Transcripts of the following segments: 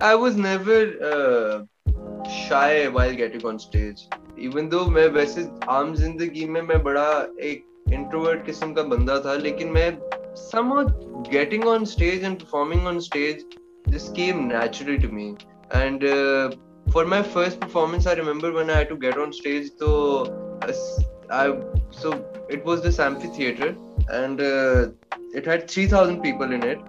I was never uh, shy while getting on stage. Even though मैं वैसे आम जिंदगी में मैं बड़ा एक इंट्रोवर्ट किस्म का बंदा था लेकिन मैं somehow getting on stage and performing on stage just came naturally to me and uh, for my first performance i remember when i had to get on stage so uh, i so it was this amphitheater and uh, it had 3000 people in it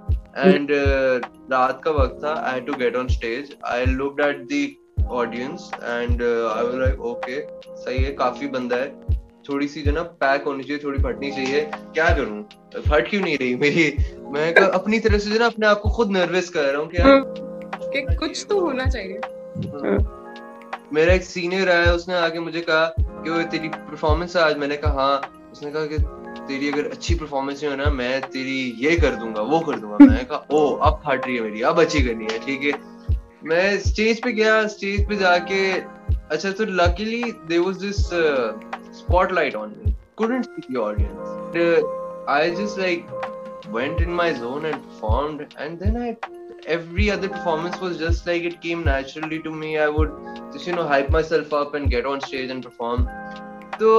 And uh, रात का वक्त था I had to get on stage. I looked at the audience and uh, I was like okay सही है काफ़ी बंदा है। थोड़ी सी जो ना पैक होनी चाहिए थोड़ी फटनी चाहिए। क्या करूँ? फट क्यों नहीं रही मेरी? मैं अपनी तरफ़ से जो ना अपने आप को खुद नर्वस कर रहा हूँ कि हाँ, कि कुछ तो होना चाहिए। हाँ। मेरा एक सीनियर आया उसने आके मुझे कहा कि वो तेरी परफॉर्मेंस आज? मैंने कहा हाँ। उसने कहा कि तेरी अगर अच्छी परफॉर्मेंस हो ना मैं तेरी ये कर दूँगा, वो कर दूँगा। मैं कहा, ओ, अब फट रही है मेरी, अब अच्छी करनी है, ठीक है? मैं स्टेज पे गया स्टेज पे जाके अच्छा तो luckily they was this spotlight on me couldn't see the audience I just like went in my zone and formed and then I every other performance was just, like, it came naturally to me. I would just, you know, hype myself up and get on stage and perform. So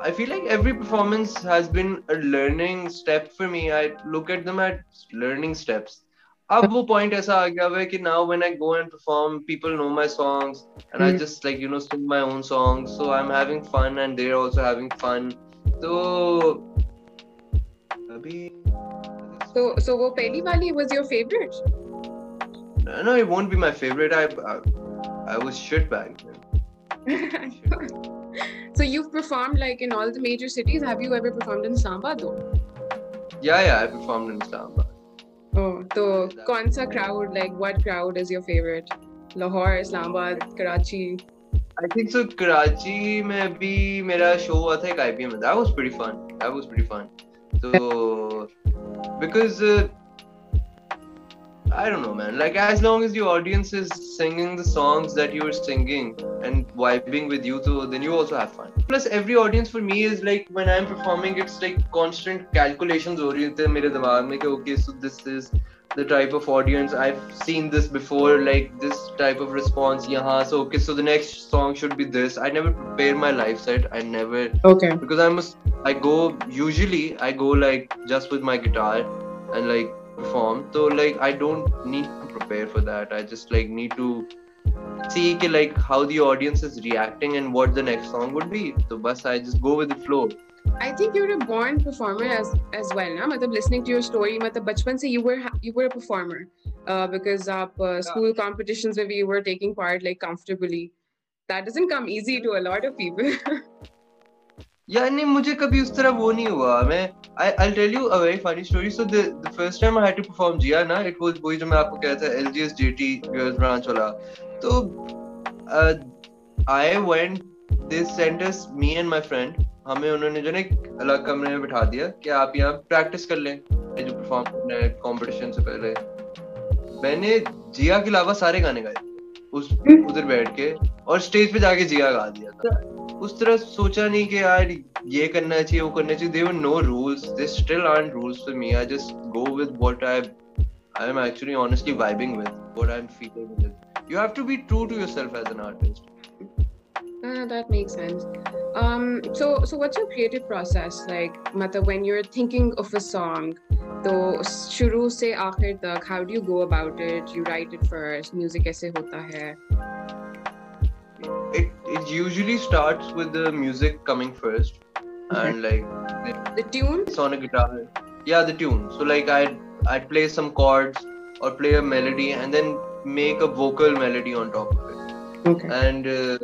I feel like every performance has been a learning step for me. I look at them at learning steps. अब वो point ऐसा आ गया है कि now when I go and perform people know my songs and I just like you know sing my own songs so I am having fun and they are also having fun तो अभी so so वो पहली वाली was your favorite no it won't be my favorite i i, I was shit back then So you've performed like in all the major cities. Have you ever performed in Islamabad though? Yeah, yeah, I performed in Islamabad. Oh, so kaun crowd? Like what crowd is your favorite? Lahore, Islamabad, Karachi. I think so. Karachi में भी मेरा show हुआ था एक IPM में. That was pretty fun. That was pretty fun. So because uh, I don't know, man. Like as long as your audience is singing the songs that you're singing and vibing with you, so then you also have fun. Plus, every audience for me is like when I'm performing, it's like constant calculations हो रही होती है मेरे दिमाग में कि okay, so this is the type of audience I've seen this before, like this type of response. Yeah, so okay, so the next song should be this. I never prepare my live set. I never okay because I must. I go usually I go like just with my guitar and like perform so like i don't need to prepare for that i just like need to see like how the audience is reacting and what the next song would be so bus i just go with the flow I think you're a born performer as as well ना मतलब listening to your story मतलब बचपन से you were you were a performer uh, because आप uh, school competitions में you were taking part like comfortably that doesn't come easy to a lot of people या नहीं, मुझे कभी उस तरह वो नहीं हुआ। मैं I I tell you a very funny story so the the first time I had to perform जिया ना इट वाज वही जो मैं आपको कहता था एलजीएस जेटी गर्ल्स ब्रांच वाला। तो I went this sent us me and my friend हमें उन्होंने जो ना एक अलग कमरे में बिठा दिया कि आप यहाँ प्रैक्टिस कर लें जो परफॉर्म करना है कंपटीशन से पहले। मैंने जिया के अलावा सारे गाने गाए। उस, उधर बैठ के और स्टेज पे जाके जिया गा दिया था उस तरह सोचा नहीं कि यार ये करना चाहिए वो करना चाहिए there were no rules they still aren't rules for me I just go with what I I I am actually honestly vibing with what I'm feeling with. You have to be true to yourself as an artist. Uh, that makes sense. Um, so, so what's your creative process like? Mata, when you're thinking of a song, तो शुरू से आखिर तक how do you go about it? You write it first. Music कैसे होता है? it it usually starts with the music coming first okay. and like the, the tune it's on a guitar yeah the tune so like i'd i'd play some chords or play a melody and then make a vocal melody on top of it okay and uh,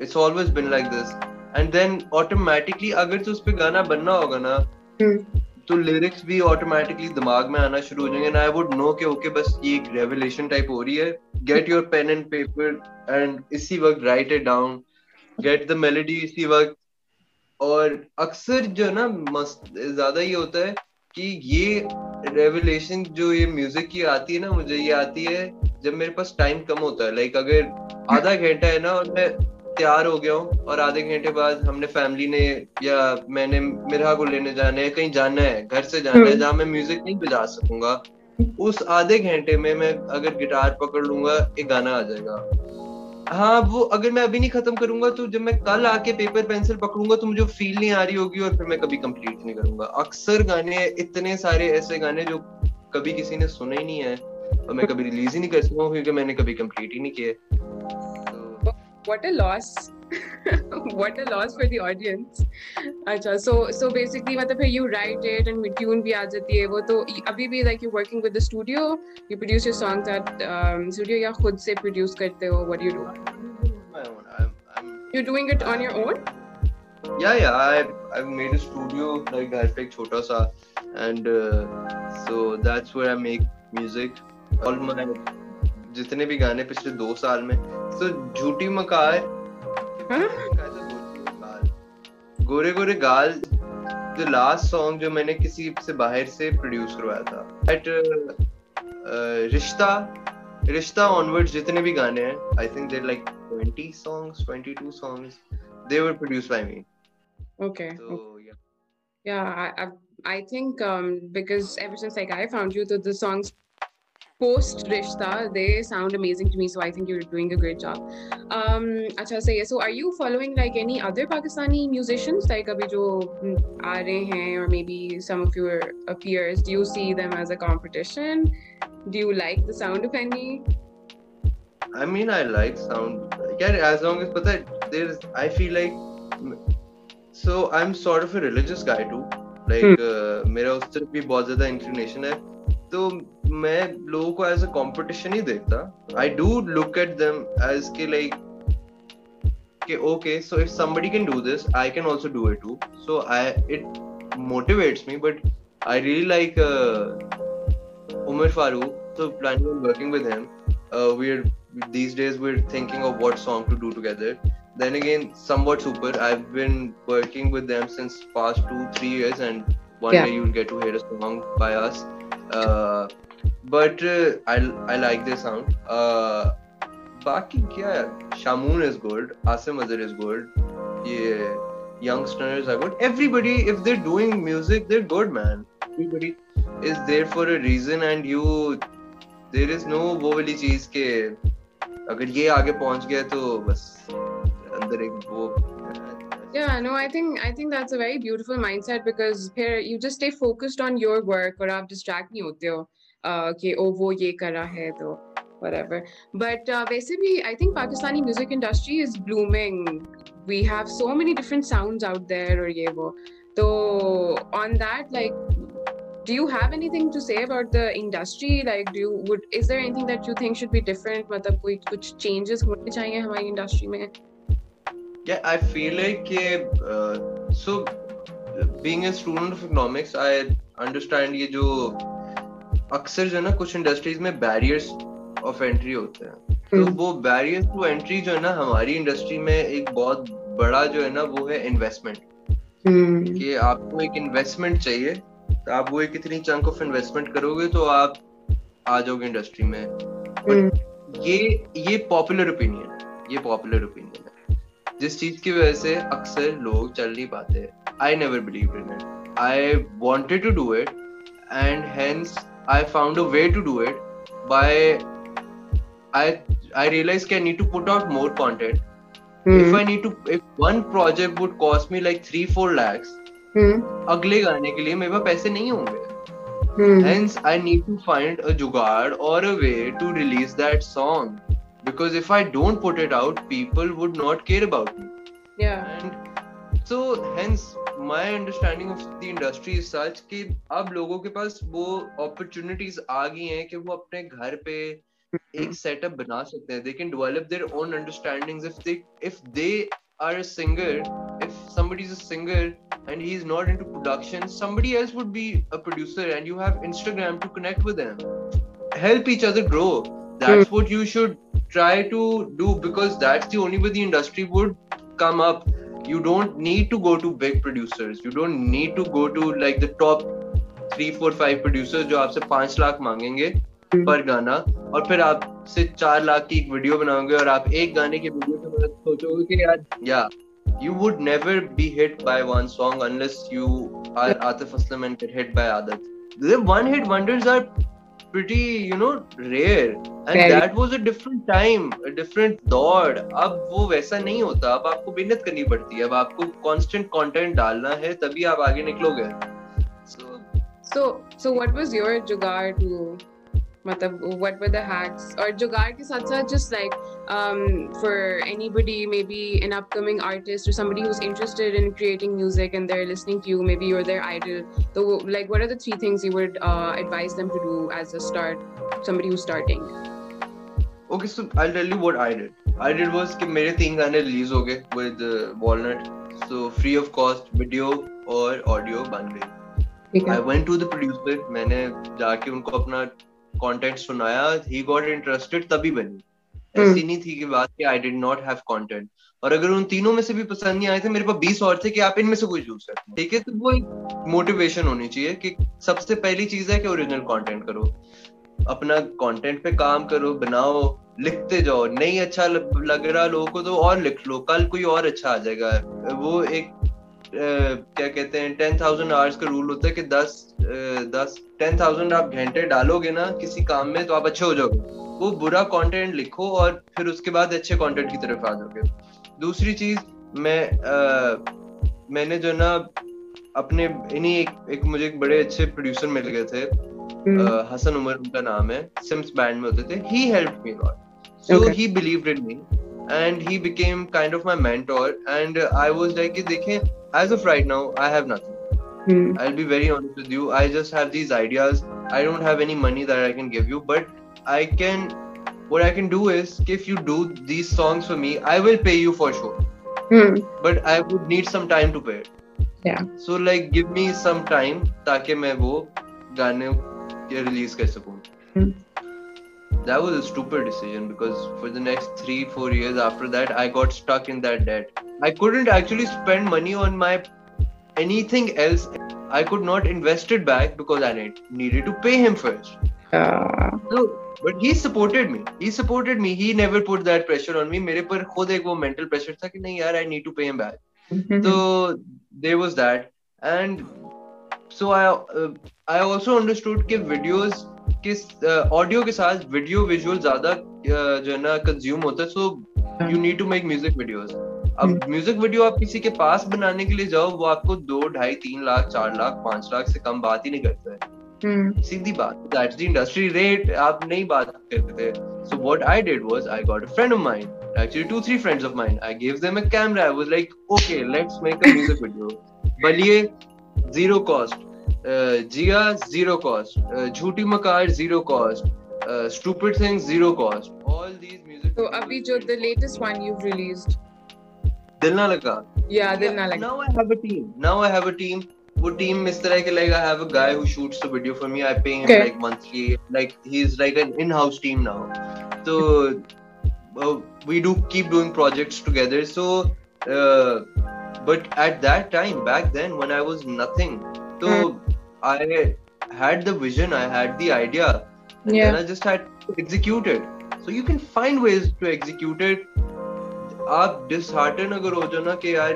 it's always been like this and then automatically अगर तो उस पे गाना बनना होगा ना hmm. तो lyrics भी ऑटोमेटिकली दिमाग में आना शुरू हो जाएँगे एंड आई वुड नो कि ओके बस ये एक रेवलेशन टाइप हो रही है। Get your pen and paper and इसी वक्त write it down get the melody इसी वक्त। और अक्सर जो है ना, मस्त, ज़्यादा ये होता है कि ये रेवलेशन जो ये म्यूज़िक की आती है ना, मुझे ये आती है जब मेरे पास टाइम कम होता है। लाइक अगर आधा घंटा है ना और मैं तैयार हो गया हूँ और आधे घंटे बाद हमने फैमिली ने या मैंने मिरा को लेने जाना है कहीं जाना है घर से जाना है हम्म। जहाँ मैं म्यूज़िक नहीं बजा सकूँगा। उस आधे घंटे में मैं अगर गिटार पकड़ लूँगा एक गाना आ जाएगा। हाँ वो अगर मैं अभी नहीं खत्म करूँगा तो जब मैं कल आके पेपर पेंसिल पकड़ूँगा तो मुझे फील नहीं आ रही होगी और फिर मैं कभी कंप्लीट नहीं करूँगा। अक्सर गाने इतने सारे ऐसे गाने जो कभी किसी ने सुने ही नहीं है और मैं कभी रिलीज़ ही नहीं कर सकूँगा क्योंकि मैंने कभी कंप्लीट ही नहीं किए। what a loss what a loss for the audience अच्छा so so basically मतलब फिर you write it and tune भी आ जाती है वो तो अभी भी like you working with the studio you produce your songs at um, studio या खुद से produce करते हो what do you do I'm, I'm, you're doing it on your own yeah yeah I I've made a studio like घर पे एक छोटा सा and uh, so that's where I make music all my जितने भी गाने पिछले दो साल में तो झूठी मकार गोरे गोरे गाल जो लास्ट सॉन्ग जो मैंने किसी से बाहर से प्रोड्यूस करवाया था। बट रिश्ता रिश्ता ऑनवर्ड्स जितने भी गाने हैं I think there like 20 songs 22 songs they were produced by me. Okay so yeah. Yeah i i, I think um because ever since like post Rishta, they sound amazing to me. So I think you're doing a great job. Um, acha, so, yeah, so are you following like any other Pakistani musicians, like abhi jo aa rahe hain, or maybe some of your peers? Do you see them as a competition? Do you like the sound of any? I mean, I like sound. Yeah, as long as, but there's, I feel like, so I'm sort of a religious guy too. Like, hmm. uh, मेरा उस तरफ भी बहुत ज्यादा inclination है तो मैं लोगों को एज अ कंपटीशन ही देखता I do look at them as के like okay okay so if somebody can do this i can also do it too so i it motivates me but i really like uh, umar farooq so planning on working with him uh, we're these days we're thinking of what song to do together then again somewhat super i've been working with them since past two three years and one yeah. day you'll get to hear a song by us but I like this sound बाकी क्या Shamoon is good Asim Azhar is good ये youngsters are good everybody if they're doing music they're good man everybody is there for a reason and you there is no वो वाली चीज़ के, अगर ये आगे पहुँच गए तो बस अंदर एक वो yeah no i think i think that's a very beautiful mindset because here you just stay focused on your work or आप distract नहीं होते हो कि ओ वो ये करा है तो whatever but uh, basically i think pakistani music industry is blooming we have so many different sounds out there or ye wo so on that like do you have anything to say about the industry like do you would is there anything that you think should be different मतलब कोई कुछ changes होने चाहिए हमारी industry में yeah i feel like uh, so being a student of economics i understand ये जो अक्सर जो है ना कुछ इंडस्ट्रीज़ में बैरियर्स ऑफ़ एंट्री होते हैं तो hmm. वो बैरियर्स टू एंट्री जो है ना हमारी इंडस्ट्री में एक बहुत बड़ा जो है ना वो है इन्वेस्टमेंट hmm. कि आपको एक इन्वेस्टमेंट चाहिए तो आप वो एक इतनी चंक ऑफ़ इन्वेस्टमेंट करोगे तो आप आ जाओगे इंडस्ट्री में hmm. ये ये पॉपुलर ओपिनियन है ये पॉपुलर ओपिनियन जिस चीज़ की वजह से अक्सर लोग चल नहीं पाते I never believe in it I wanted to do it and hence I found a way to do it by I I realized I need to put out more content. Mm. If I need to, if one project would cost me like three four lakhs, mm. अगले गाने के लिए मेरे पास पैसे नहीं होंगे. Mm. Hence, I need to find a jugaad or a way to release that song. because if I don't put it out, people would not care about me. Yeah. And so hence my understanding of the industry is such कि अब लोगों के पास वो opportunities आ गई हैं कि वो अपने घर पे एक setup बना सकते हैं. They can develop their own understandings if they if they are a singer. If somebody is a singer and he is not into production, somebody else would be a producer, and you have Instagram to connect with them. Help each other grow. Hmm. that's what you should try to do because that's the only way the industry would come up. You don't need to go to big producers. You don't need to go to like the top three, four, five producers five producer जो आपसे पांच लाख मांगेंगे hmm. पर गाना और फिर आपसे चार लाख की एक वीडियो बनाओगे और आप एक गाने के वीडियो के बाद सोचोगे कि यार yeah you would never be hit by one song unless you are hmm. Atif Aslam and get hit by Aadat. The one hit wonders are pretty you know rare and Very. that was a different time a different दौड़ अब वो वैसा नहीं होता अब आपको मेहनत करनी पड़ती है अब आपको constant content डालना है तभी आप आगे निकलोगे so So, so what was your jugaad to, matlab, what were the hacks? Or jugaad ke sath sath just like um, for anybody, maybe an upcoming artist or somebody who's interested in creating music and they're listening to you, maybe you're their idol. So, like, what are the three things you would uh, advise them to do as a start, somebody who's starting? okay so I'll tell you what I did I did was कि मेरे तीन गाने release हो गए with uh, Walnut so free of cost video और audio बन गई ठीक I है went to the producer मैंने जाके उनको अपना content सुनाया he got interested तभी बनी हम्म। ऐसी नहीं थी कि बात कि I did not have content. और अगर उन तीनों में से भी पसंद नहीं आए थे मेरे पास बीस और थे कि आप इनमें से कोई चूज़ करते ठीक है? तो वो एक मोटिवेशन होनी चाहिए कि सबसे पहली चीज़ है कि ओरिजिनल कंटेंट करो। अपना कंटेंट पे काम करो बनाओ लिखते जाओ। नहीं अच्छा लग रहा लोगों को तो और लिख लो। कल कोई और अच्छा आ जाएगा। वो एक अ, क्या कहते हैं टेन थाउज़ेंड आवर्स का रूल होता है कि दस अ, दस टेन थाउज़ेंड आप घंटे डालोगे ना किसी काम में तो आप अच्छे हो जाओगे। वो बुरा कंटेंट लिखो और फिर उसके बाद अच्छे कंटेंट की तरफ़ आ जाओगे दूसरी चीज़ मैं अ, मैंने जो ना अपने इन्हीं एक, एक मुझे एक बड़े अच्छे प्रोड्यूसर मिल गए थे Hmm. uh, हसन उमर उनका नाम है सिम्स बैंड में होते थे he help me lot so. He believed in me and he became kind of my mentor and I was like कि देखें as of right now I have nothing Hmm. I'll be very honest with you. I just have these ideas. I don't have any money that I can give you, but I can. What I can do is, if you do these songs for me, I will pay you for sure. Hmm. But I would need some time to pay it. Yeah. So like, give me some time ताकि मैं वो गाने release कर सकूं. Hmm. That was a stupid decision because for the next three, four years after that, I got stuck in that debt. I couldn't actually spend money on my anything else. I could not invest it back because I need, needed to pay him first. But he supported me he supported me he never put that pressure on me मेरे पर खुद एक वो mental pressure था कि नहीं यार I need to pay him back तो there was that and so I I also understood कि वीडियोस किस uh, ऑडियो के साथ वीडियो विजुअल ज़्यादा जो है ना कंज्यूम होता है. So you need to make music videos अब हम्म। म्यूज़िक वीडियो आप किसी के पास बनाने के लिए जाओ वो आपको दो ढाई तीन लाख चार लाख पाँच लाख से कम बात ही नहीं करता है. हम्म। सीधी बात दैट्स द इंडस्ट्री रेट आप नहीं बात करते थे। So what I did was I got a friend of mine actually two three friends of mine. I gave them a camera. I was like okay let's make a music video. बलिए zero cost जिया zero cost झूठी मकार zero cost stupid things zero cost all these music तो अभी जो the latest one you released दिल ना लगा। या दिल ना लगा। Now I have a team now I have a team वो टीम इस तरह के like I have a guy who shoots a video for me I pay him like monthly like he is like an in house team now तो we do keep doing projects together so but at that time back then when I was nothing तो I had the vision I had the idea and yeah. then i just had to execute it. So you can find ways to आप dishearten अगर हो जाओ ना कि यार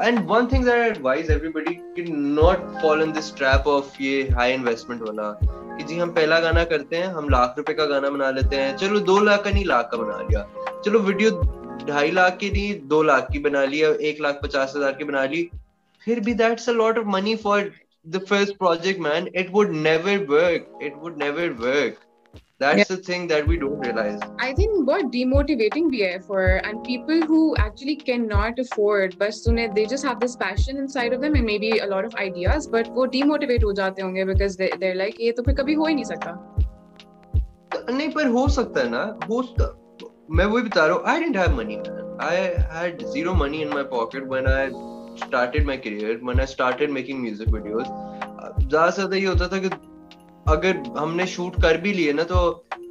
and one thing I advice everybody कि not follow in this trap of ये high investment वाला कि जी, हम पहला गाना करते हैं, हम लाख रुपए का गाना बना लेते हैं। चलो, दो लाख का नहीं, लाख का बना लिया। चलो वीडियो ढाई लाख की नहीं, दो लाख की बना ली एक लाख पचास हज़ार की बना ली। फिर भी that's a lot of money for the first project man it would never work it would never work that's Yeah. the thing that we don't realize I think बहुत demotivating भी है for and people who actually cannot afford बस उन्हें they just have this passion inside of them and maybe a lot of ideas but वो demotivate हो जाते होंगे because they they're like ये तो फिर कभी हो ही नहीं सकता नहीं पर हो सकता है ना हो मैं वही बता रहा हूँ आई didn't have money I had zero money in my pocket when I started my career when I started making music videos ज्यादा से ज्यादा ये होता था कि अगर हमने शूट कर भी लिए ना तो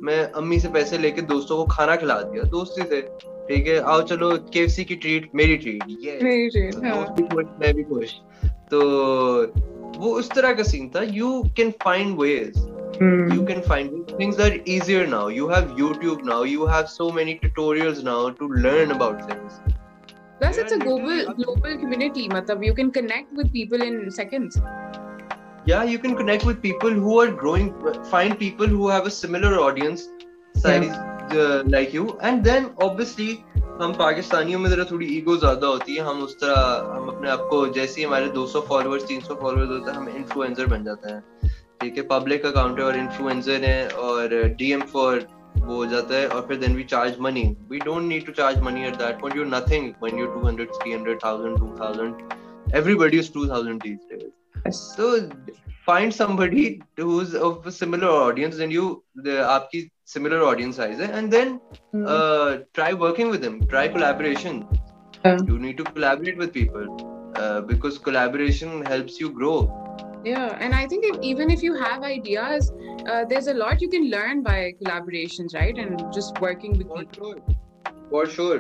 मैं अम्मी से पैसे लेके दोस्तों को खाना खिला दिया दोस्ती से ठीक है आओ चलो केएफसी की ट्रीट मेरी ट्रीट ये मेरी ट्रीट हाँ खुश मैं भी खुश तो वो उस तरह का सीन था you can find ways Hmm. you can find things are easier now you have youtube now you have so many tutorials now to learn about things Plus, it's a global global community. मतलब you can connect with people in seconds. yeah you can connect with people who are growing find people who have a similar audience size uh, like you and then obviously हम पाकिस्तानियों में जरा थोड़ी ego ज्यादा होती है हम उस तरह हम अपने आप को जैसे ही हमारे 200 फॉलोअर्स 300 फॉलोअर्स होते हैं हम इन्फ्लुएंसर बन जाते हैं ठीक है पब्लिक अकाउंट है और इन्फ्लुएंसर है और डीएम फॉर वो हो जाता है और फिर then we charge money we don't need to charge money at that point you nothing when you 200 300 1000 2000 everybody is 2000 these days yes. so find somebody who's of a similar audience than you the aapki similar audience size and then mm. uh, try working with them try collaboration yeah. you need to collaborate with people uh, because collaboration helps you grow yeah and i think if, even if you have ideas uh, there's a lot you can learn by collaborations right and just working with for people sure. for sure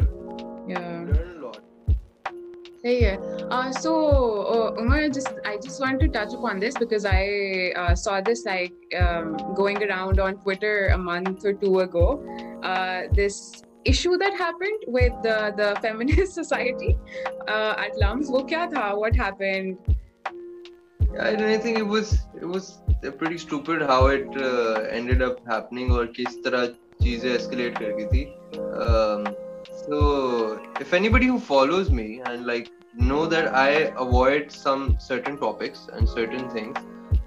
yeah learn Hey, yeah. Uh, so uh, Umar, just I just want to touch upon this because I uh, saw this like um, going around on Twitter a month or two ago. Uh, this issue that happened with the, the feminist society uh, at LUMS. What kya tha? What happened? I, I think it was it was pretty stupid how it uh, ended up happening or किस तरह चीजें escalate Um, so if anybody who follows me and like know that I avoid some certain topics and certain things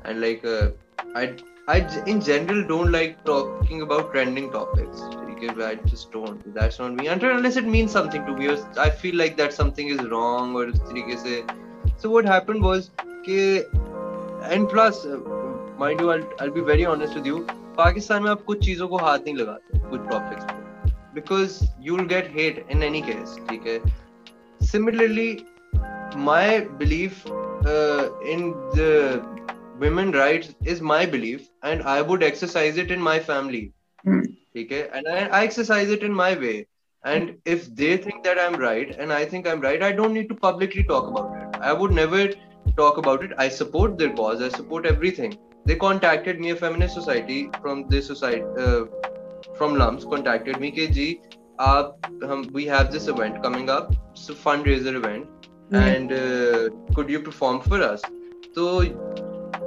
and like uh, I I in general don't like talking about trending topics. I just don't. That's not me. Until unless it means something to me, or I feel like that something is wrong or So what happened was कि and plus mind you I be very honest with you Pakistan में आप कुछ चीजों को हाथ नहीं लगाते कुछ topics because you'll get hate in any case okay similarly my belief uh, in the women rights is my belief and i would exercise it in my family hmm. okay and I, I exercise it in my way. And if they think that i'm right and i think i'm right i don't need to publicly talk about it. I would never talk about it. I support their cause. I support everything. They contacted me a feminist society from this society uh, from LUMS, contacted me, KG, uh, um, we have this event coming up. It's a fundraiser event. Mm-hmm. And uh, could you perform for us? So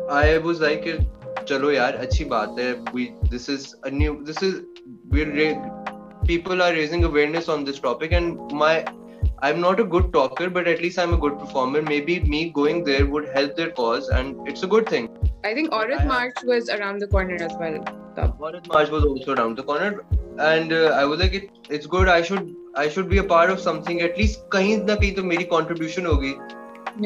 I was like, chalo yaar, achhi baat hai. We, this is a new, this is, we're, people are raising awareness on this topic and my I'm not a good talker, but at least I'm a good performer. Maybe me going there would help their cause, and it's a good thing. I think Aurat March was around the corner as well up. Aurat March was also around the corner, and uh, I was like, it, it's good. I should I should be a part of something. At least कहीं ना कहीं तो मेरी contribution होगी.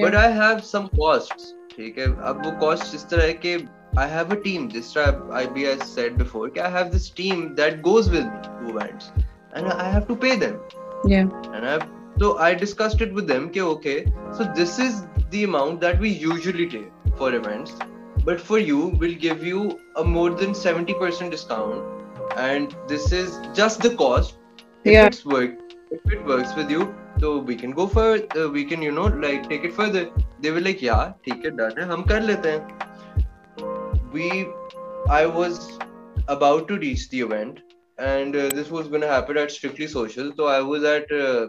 But I have some costs. ठीक है अब वो cost इस तरह है कि I have a team. This I be as said before. I have this team that goes with two events, and I have to pay them. Yeah. And I have, so I discussed it with them. Okay. So this is the amount that we usually take for events but for you we'll give you a more than 70% discount. And this is just the cost. If yeah. it's work if it works with you so we can go for uh, we can you know like take it further. They were like yeah take it done hum kar lete hain we i was about to reach the event and uh, this was going to happen at strictly social. So i was at uh,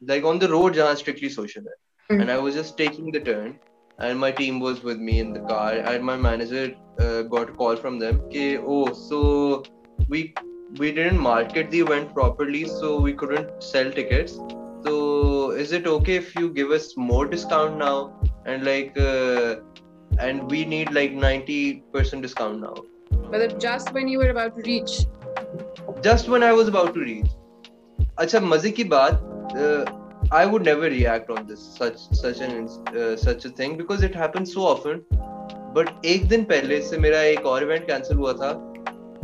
like on the road jahan strictly social hai, mm-hmm. and i was just taking the turn and my team was with me in the car and my manager uh, got a call from them okay oh so we we didn't market the event properly so we couldn't sell tickets so is it okay if you give us more discount now and like uh, and we need like 90% discount now but just when you were about to reach just when i was about to reach अच्छा मजे की बात uh, I would never react on this such such an uh, such a thing because it happens so often. But एक दिन पहले से मेरा एक और इवेंट कैंसिल हुआ था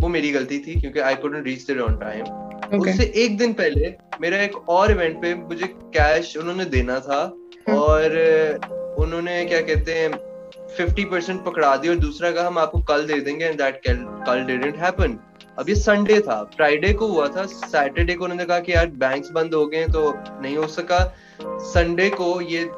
वो मेरी गलती थी क्योंकि I couldn't reach there on time उससे एक दिन पहले मेरा एक और इवेंट पे मुझे कैश उन्होंने देना था और उन्होंने क्या कहते हैं फिफ्टी परसेंट पकड़ा दी और दूसरा कहा हम आपको कल दे देंगे एंड दैट कल डिडंट हैपन ये संडे था। फ्राइडे को हुआ था। सैटरडे को उन्होंने कहा कि यार बैंक्स बंद हो गए तो नहीं हो सका। संडे को ये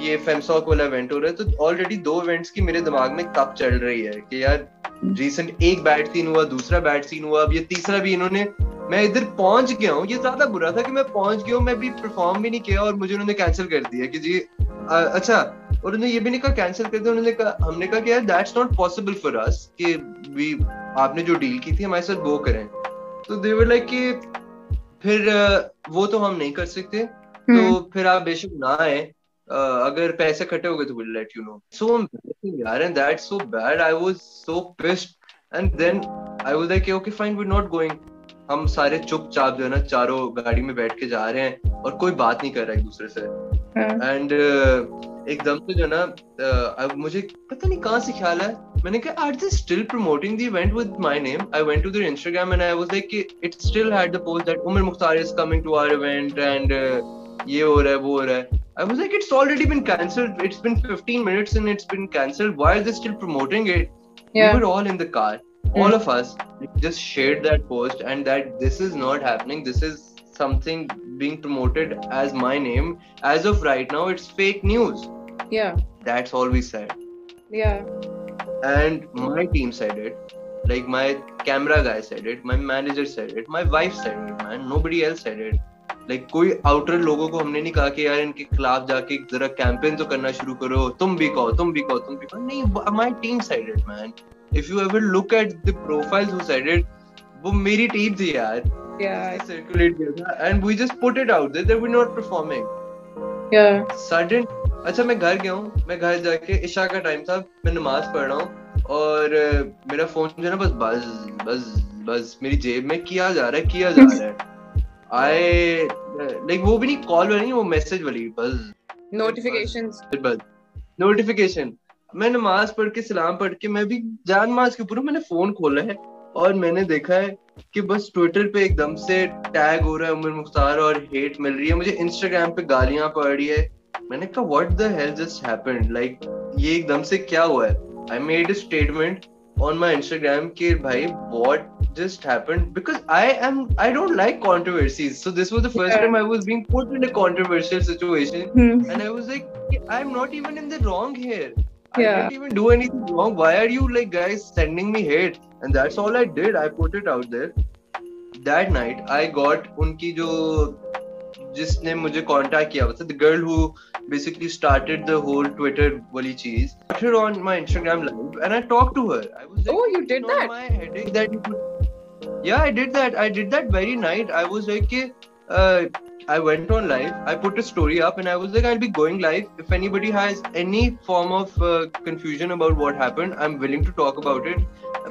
ये फेमसॉक वाला इवेंट हो रहा है। तो ऑलरेडी दो इवेंट्स की मेरे दिमाग में तप चल रही है कि यार रिसेंट एक बैट सीन हुआ, दूसरा बैट सीन हुआ। अब ये तीसरा भी इन्होंने, मैं इधर पहुँच गया हूँ। ये ज़्यादा बुरा था कि मैं पहुँच गया हूँ, मैं भी परफॉर्म भी नहीं किया और मुझे उन्होंने कैंसिल कर दिया कि जी अच्छा और उन्होंने ये भी नहीं कहा कैंसिल कर दिया उन्होंने कहा हमने कहा कि यार that's not possible for us कि वी आपने जो डील की थी हमारे साथ वो करें। तो दे वर लाइक कि फिर वो तो हम नहीं कर सकते। तो हम्म। फिर आप बेशक ना आए। अगर पैसे खटे हो गए तो will let you know so यार and that's so bad I was so pissed and then I was like okay fine we not going हम सारे चुपचाप जो है ना चारों गाड़ी में बैठ के जा रहे हैं और कोई बात नहीं कर रहा है एक दूसरे से एंड हाँ। एकदम से जो ना अब मुझे पता नहीं कहाँ से ख्याल है मैंने कहा are they still promoting the event with my name I went to their Instagram and I was like it still had the post that Umar Mukhtar is coming to our event and ये हो रहा है वो हो रहा है I was like, it's already been cancelled. It's been 15 minutes and it's been cancelled. Why are they still promoting it? Yeah. We were all in the car. Mm. All of us just shared that post and that this is not happening. This is something being promoted as my name. As of right now, it's fake news. Yeah. That's all we said. Yeah. And my team said it. Like my camera guy said it. My manager said it. My wife said it, man. Nobody else said it. Like like, कोई outer लोगों को हमने नहीं कहा कि यार इनके खिलाफ जाके जरा कैंपेन तो करना शुरू करो तुम भी कहो तुम भी कहो तुम भी कहो नहीं my team side it man if you ever look at the profiles who side it वो मेरी टीम थी यार। Yeah. Circulate किया and we just put it out there that we're not performing. Yeah. Sudden अच्छा मैं घर गया हूँ। मैं घर जाके इशा का टाइम था मैं नमाज़ पढ़ रहा हूँ और मेरा फ़ोन जो है ना बस बस बस बस मेरी जेब में किया जा रहा है किया जा रहा है। आई लाइक वो भी नहीं कॉल वाली वो मैसेज वाली बस। नोटिफिकेशंस बस नोटिफिकेशन मैं नमाज़ पढ़ के सलाम पढ़ के मैं भी जान नमाज़ के ऊपर मैंने फ़ोन खोला है और मैंने देखा है कि बस ट्विटर पे एकदम से टैग हो रहा है उमर मुख्तार और हेट मिल रही है। मुझे इंस्टाग्राम पे गालियाँ पड़ रही है। मैंने कहा what the hell just happened like ये एकदम से क्या हुआ है? I made a statement on my Instagram के भाई what just happened because I am I don't like controversies so this was the first time I was being put in a controversial situation and I was like I am not even in the wrong here here I yeah. didn't even do anything wrong why are you like guys sending me hate and that's all I did. I put it out there. That night, I got उनकी जो जिसने मुझे contact किया था the girl who basically started the whole Twitter वाली चीज her on my Instagram live and I talked to her. I was like, oh, you did that? My headache that you could... Yeah, I did that. I did that very night. I was like, I went on live. I put a story up and I was like, I'll be going live. If anybody has any form of uh, confusion about what happened, I'm willing to talk about it.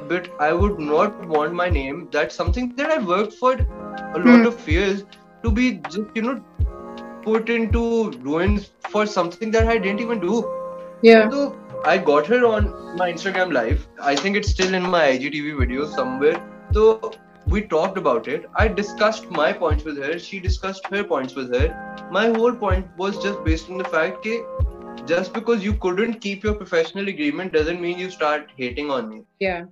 But I would not want my name. That's something that I worked for a lot hmm. of years to be just, you know, put into ruins for something that I didn't even do. Yeah. So I got her on my Instagram live. I think it's still in my IGTV video somewhere. So we talked about it. I discussed my points with her. She discussed her points with her. My whole point was just based on the fact that just because you couldn't keep your professional agreement doesn't mean you start hating on me. Yeah.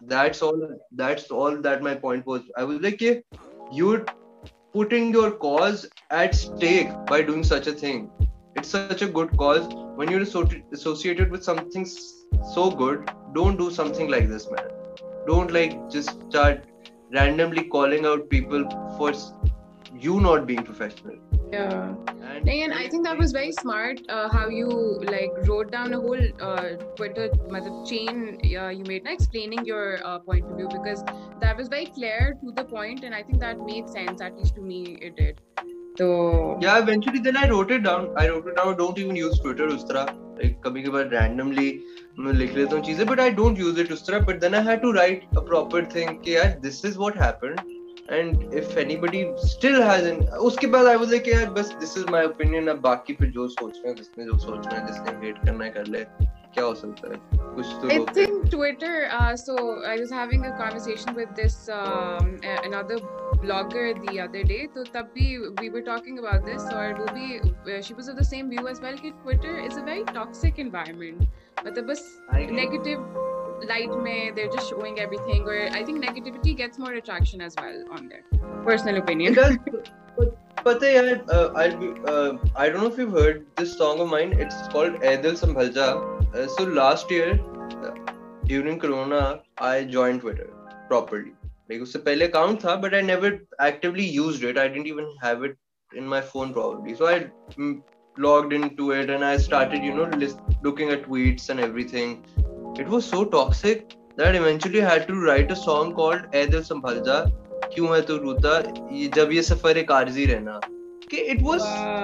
That's all. That's all that my point was. I was like, yeah, you're putting your cause at stake by doing such a thing. It's such a good cause. When you're associated with something so good, don't do something like this, man. Don't like just start randomly calling out people for you not being professional. Yeah. And, and i think that was very smart uh, how you like wrote down a whole uh, twitter chain uh, you made explaining your uh, point of view because that was very clear to the point and i think that made sense at least to me it did. So yeah eventually then i wrote it down. I wrote it down don't even use twitter ustra कभी कभार randomly मैं लिख लेता हूँ चीज़ें but I don't use it उस तरह but then I had to write a proper thing कि यार this is what happened and if anybody still has उसके बाद आई वाज लाइक यार बस दिस इज़ माय ओपिनियन अब बाकी पे जो सोचना है जिसने जो सोचना है जिसने हेट करना है कर ले क्या हो सकता है? कुछ तो Twitter, uh, so I was having a conversation with this um, another blogger the other day. So tabhi we were talking about this. Or so Ruby, uh, she was of the same view as well. That Twitter is a very toxic environment. But bas negative light may they're just showing everything. Or I think negativity gets more attraction as well on there. Personal opinion. But yaar, uh, I'll be, uh, I don't know if you've heard this song of mine. It's called Edil Sambhalja. Uh, so last year, uh, during corona I join Twitter properly like उससे पहले account था but I never actively used it I didn't even have it in my phone properly so I logged into it and I started you know looking at tweets and everything it was so toxic that eventually had to write a song called ए दिल संभल जा क्यों है तू रोता ये जब ये सफ़र एक आरजी रहना। कि it was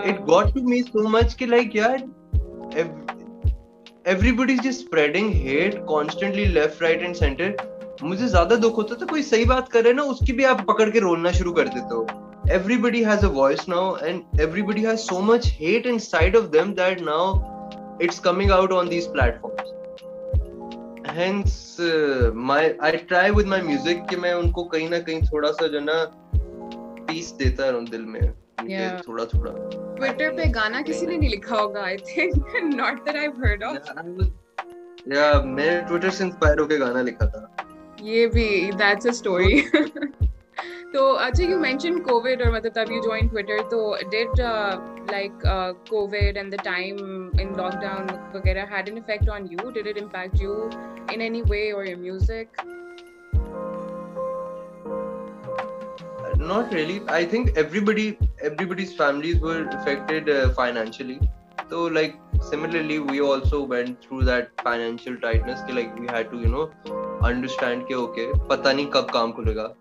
it got to me so much कि लाइक यार everybody's just spreading hate constantly left right and center मुझे ज़्यादा दुख होता था कोई सही बात करे ना उसकी भी आप पकड़ के रोलना शुरू कर देते हो everybody has a voice now and everybody has so much hate inside of them that now it's coming out on these platforms hence uh, my i try with my music कि मैं उनको कहीं ना कहीं थोड़ा सा जो ना पीस देता रहूँ दिल में. थोड़ा थोड़ा। ट्विटर पे गाना किसी ने नहीं लिखा होगा I think not that I heard of yeah, मैंने ट्विटर से इंस्पायर होके गाना लिखा था। ये भी दैट्स अ स्टोरी तो अच्छा यू मेंशन कोविड और मतलब तब यू जॉइन ट्विटर तो did like Covid and the time in lockdown वगैरह had an effect on you did it impact you in any way और your music not really i think everybody everybody's families were affected uh, financially so like similarly we also went through that financial tightness कि like we had to you know understand कि okay पता नहीं कब काम खुलेगा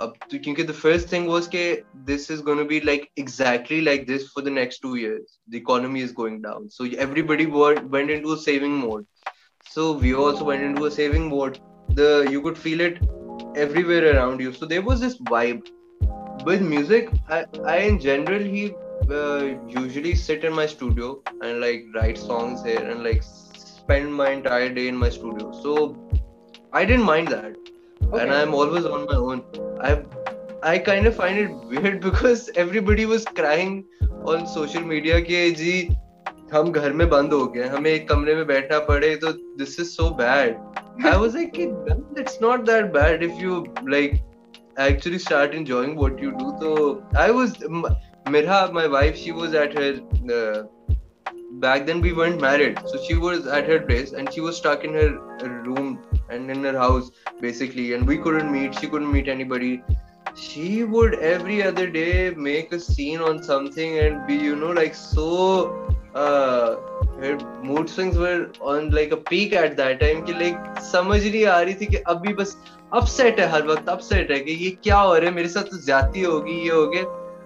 अब तो क्योंकि the first thing was कि this is going to be like exactly like this for the next two years the economy is going down so everybody were, went into a saving mode so we also went into a saving mode the you could feel it everywhere around you so there was this vibe with music i, I in general he uh, usually sit in my studio and like write songs here and like spend my entire day in my studio so i didn't mind that and Okay. i'm always on my own i i kind of find it weird because everybody was crying on social media कि जी हम घर में बंद हो गए हमें एक कमरे में बैठना पड़े तो this is so bad I was like, "Kid, it's not that bad if you like actually start enjoying what you do. So I was, Mirha, my wife, she was at her. Uh, back then we weren't married, so she was at her place and she was stuck in her, her room and in her house basically, and we couldn't meet. She couldn't meet anybody. She would every other day make a scene on something and be, you know, like so. Uh, her mood swings were on like a peak at that time कि like समझ नहीं आ रही थी कि अभी बस upset है हर वक्त अपसेट है कि ये क्या हो रहा है मेरे साथ तो ज्यादती होगी ये हो गया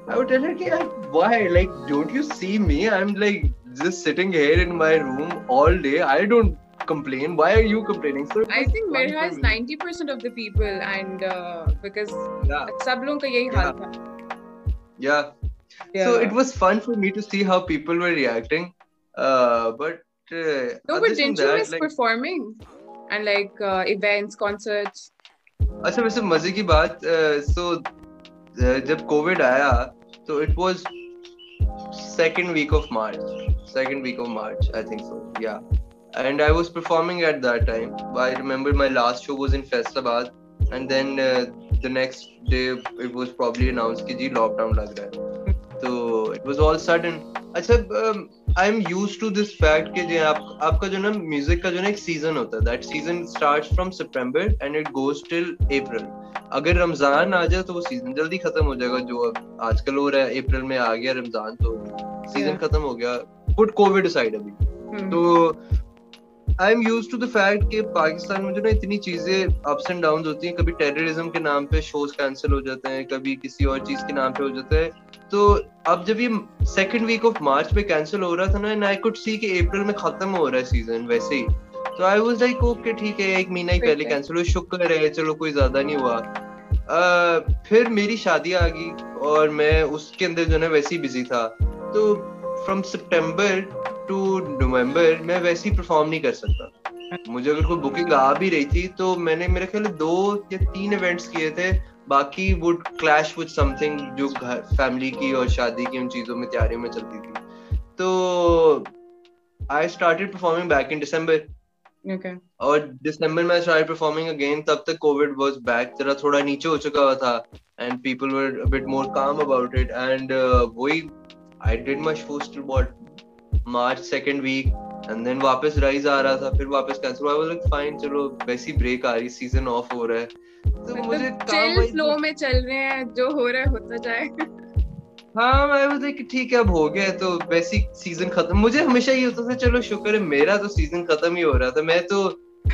I would tell her कि यार why like don't you see me I'm like just sitting here in my room all day I don't complain why are you complaining so I think Mirha is 90% of the people and uh, because yeah सब लोगों का यही हाल था yeah so it was fun for me to see how people were reacting uh but uh, No, other but than didn't you that, miss like, performing and like uh, events, concerts? अच्छा वैसे मजे की बात सो जब Covid आया तो it was second week of march second week of march i think so yeah and i was performing at that time i remember my last show was in faistabad and then uh, the next day it was probably announced कि जी lockdown लग रहा है तो it was all sudden अच्छा I am use to this fact कि जो आप आपका जो ना म्यूज़िक का जो ना एक सीज़न होता है that season starts from September and it goes till April अगर रमज़ान आ जाए तो वो सीज़न जल्दी खत्म हो जाएगा जो अब आजकल हो रहा है अप्रैल में आ गया रमज़ान तो सीज़न Yeah. खत्म हो गया पुट कोविड साइड अभी Hmm. तो I am use to the fact कि पाकिस्तान में जो ना इतनी चीज़ें अप्स एंड डाउन होती हैं कभी टेररिज्म के नाम पे शोज़ कैंसिल हो जाते हैं कभी किसी और चीज़ के नाम पे हो जाता है। तो अब जब ये सेकंड वीक ऑफ़ मार्च पे कैंसिल हो रहा था ना एंड आई कुड सी कि अप्रैल में खत्म हो रहा है सीज़न वैसे ही। तो आई वाज लाइक ओके ठीक है एक महीना ही पहले कैंसिल हुआ शुक्र है चलो कोई ज़्यादा नहीं हुआ। अह, फिर मेरी शादी आ गई और मैं उसके अंदर जो है ना वैसे ही बिज़ी था। तो फ्रॉम सितंबर टू नवंबर मैं वैसे ही परफॉर्म नहीं कर सकता। मुझे अगर कोई बुकिंग आ भी रही थी तो मैंने मेरे ख्याल दो या तीन इवेंट्स किए थे। बाकी वुड क्लैश विद समथिंग जो घर फैमिली की और शादी की उन चीज़ों में तैयारियों में चलती थी। तो I started performing back in December Okay. और दिसंबर में स्टार्ट परफॉर्मिंग अगेन तब तक कोविड वाज बैक जरा थोड़ा नीचे हो चुका हुआ था and people were a bit more calm about it and वही I did my shows till what March second week and then वापस राइज आ रहा था फिर वापस कैंसिल हुआ। लाइक फाइन चलो वैसी ब्रेक आ रही सीज़न ऑफ़ हो रहा है। तो मुझे मतलब काम chill वही में चल रहे हैं जो हो रहा है होता जाए। हाँ मैं वो देख ठीक है अब हो गया तो वैसी सीज़न खत्म। मुझे हमेशा ये होता था चलो शुक्र है मेरा तो सीज़न खत्म ही हो रहा था। मैं तो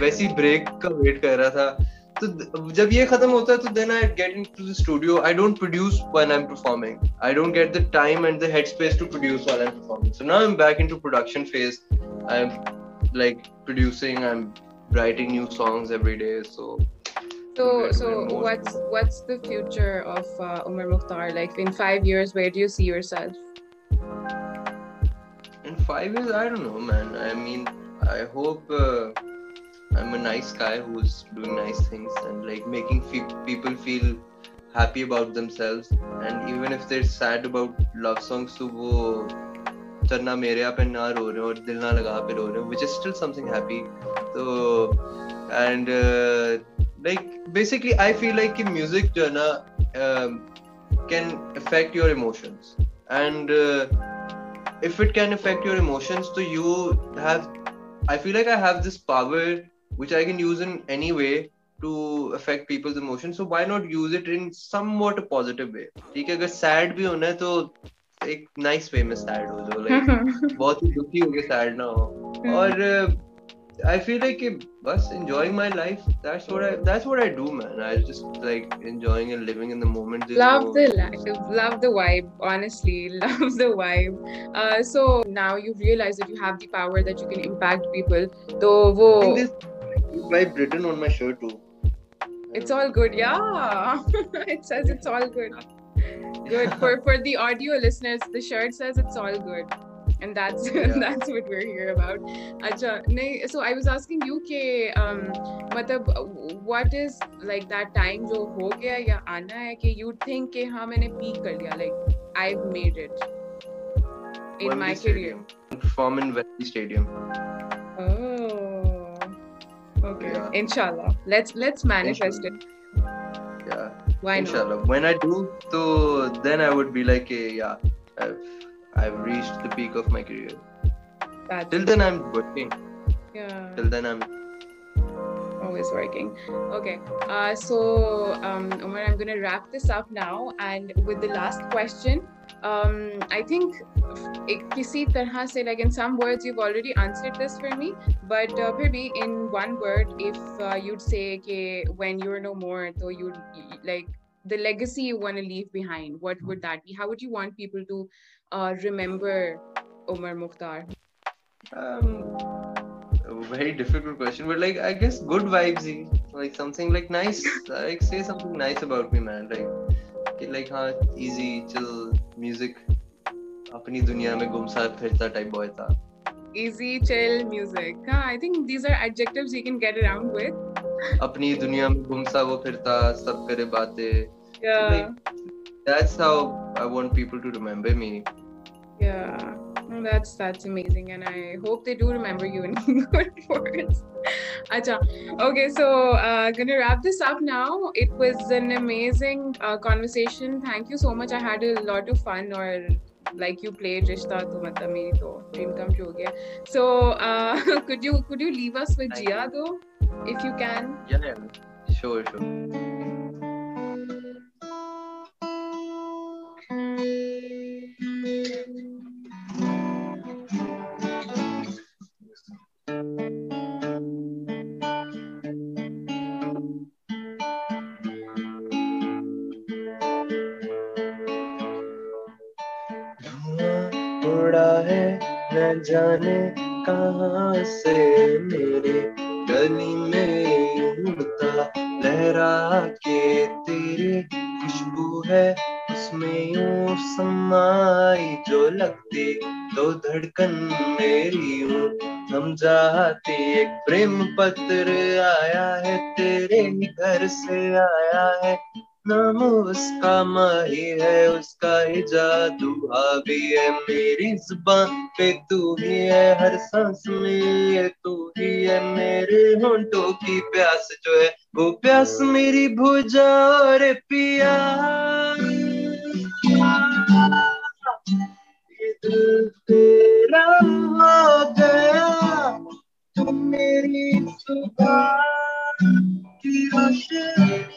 वैसी ब्रेक का वेट कर रहा था। तो जब ये खत्म होता है तो then I get into the studio I don't produce when I am performing I don't get the time and the head space to produce while I am performing so now I am back into production phase I am like producing I am writing new songs every day so so so what's what's the future of uh, Umar Mukhtar like in 5 years where do you see yourself in 5 years I don't know man I mean I hope uh, I'm a nice guy who's doing nice things and like making fe- people feel happy about themselves. And even if they're sad about love songs, तो वो चन्ना मेरे यहाँ पे ना रो रहे हो और दिल ना लगा पे रो रहे हो, which is still something happy. So and uh, like basically I feel like music जो है ना um, can affect your emotions and uh, if it can affect your emotions so you have I feel like I have this power which I can use in any way to affect people's emotions. So why not use it in somewhat a positive way? ठीक है अगर sad भी होना है तो एक nice way में sad हो जो like बहुत ही दुखी हो के sad ना हो और I feel like bus enjoying my life. That's what I. That's what I do, man. I just like enjoying and living in the moment. There's love no... the life. Love the vibe. Honestly, love the vibe. Uh, so now you realize that you have the power that you can impact people. So, wo... this Britain on my shirt too. It's all good. Yeah, it says it's all good. Good for for the audio listeners. The shirt says it's all good and that's yeah. that's what we're here about Acha, so i was asking you ke um matlab what is like that time jo ho gaya ya aana hai कि you think ke ha maine peak kar liya like i've made it in Wembley my Stadium. career perform in Wembley Stadium oh okay yeah. inshallah let's let's manifest it yeah why inshallah not? when i do so then i would be like yeah I've I've reached the peak of my career. That's Till then, I'm working. Yeah. Till then, I'm always working. Okay. Uh, so, um, Omar, I'm going to wrap this up now. And with the last question, um, I think kisi tarha se, like in some words, you've already answered this for me. But uh, maybe in one word, if uh, you'd say okay, when you're no more, so you'd like the legacy you want to leave behind, what would that be? How would you want people to uh, remember Omar Mukhtar? Um, very difficult question, but like I guess good vibes, like something like nice. like say something nice about me, man. Like like हाँ easy, chill music. अपनी दुनिया में गुमसा फिरता type boy था. Easy, chill music. हाँ, I think these are adjectives you can get around with. अपनी दुनिया में घुमसा वो फिरता सब करे बातें. Yeah. Like, that's how I want people to remember me. Yeah. That's that's amazing and I hope they do remember you in good words. Acha. Okay, so uh, gonna wrap this up now. It was an amazing uh, conversation. Thank you so much. I had a lot of fun or like you played Rishta to matlab meri to dream come true ho So uh, could you could you leave us with Jia though if you can? Yeah, yeah. Sure, sure. से मेरे गली में उड़ता लहरा के तेरी खुशबू है, उसमें समाई जो लगती तो धड़कन मेरी यूँ। थम जाती एक प्रेम पत्र आया है, तेरे घर से आया है नाम उसका माही है, उसका ही जादू हावी है। मेरी ज़ुबान पे तू ही है, हर सांस में ये तू ही है। मेरे होंठों की प्यास जो है, वो प्यास मेरी भुजा और पिया। तेरा गया, तुम मेरी सुबह की रोशनी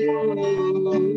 Oh.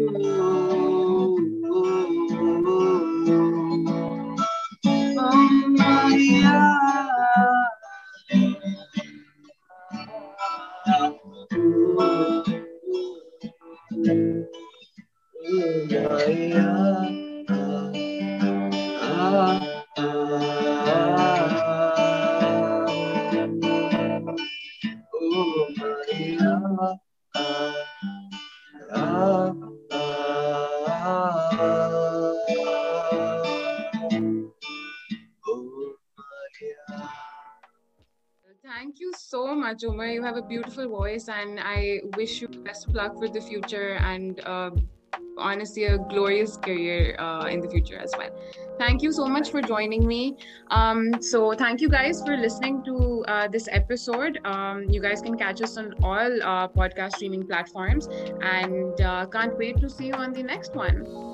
Voice, and I wish you best of luck for the future and uh, honestly a glorious career uh, in the future as well. Thank you so much for joining me. Um, so, thank you guys for listening to uh, this episode. Um, you guys can catch us on all uh, podcast streaming platforms, and uh, can't wait to see you on the next one.